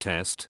Test.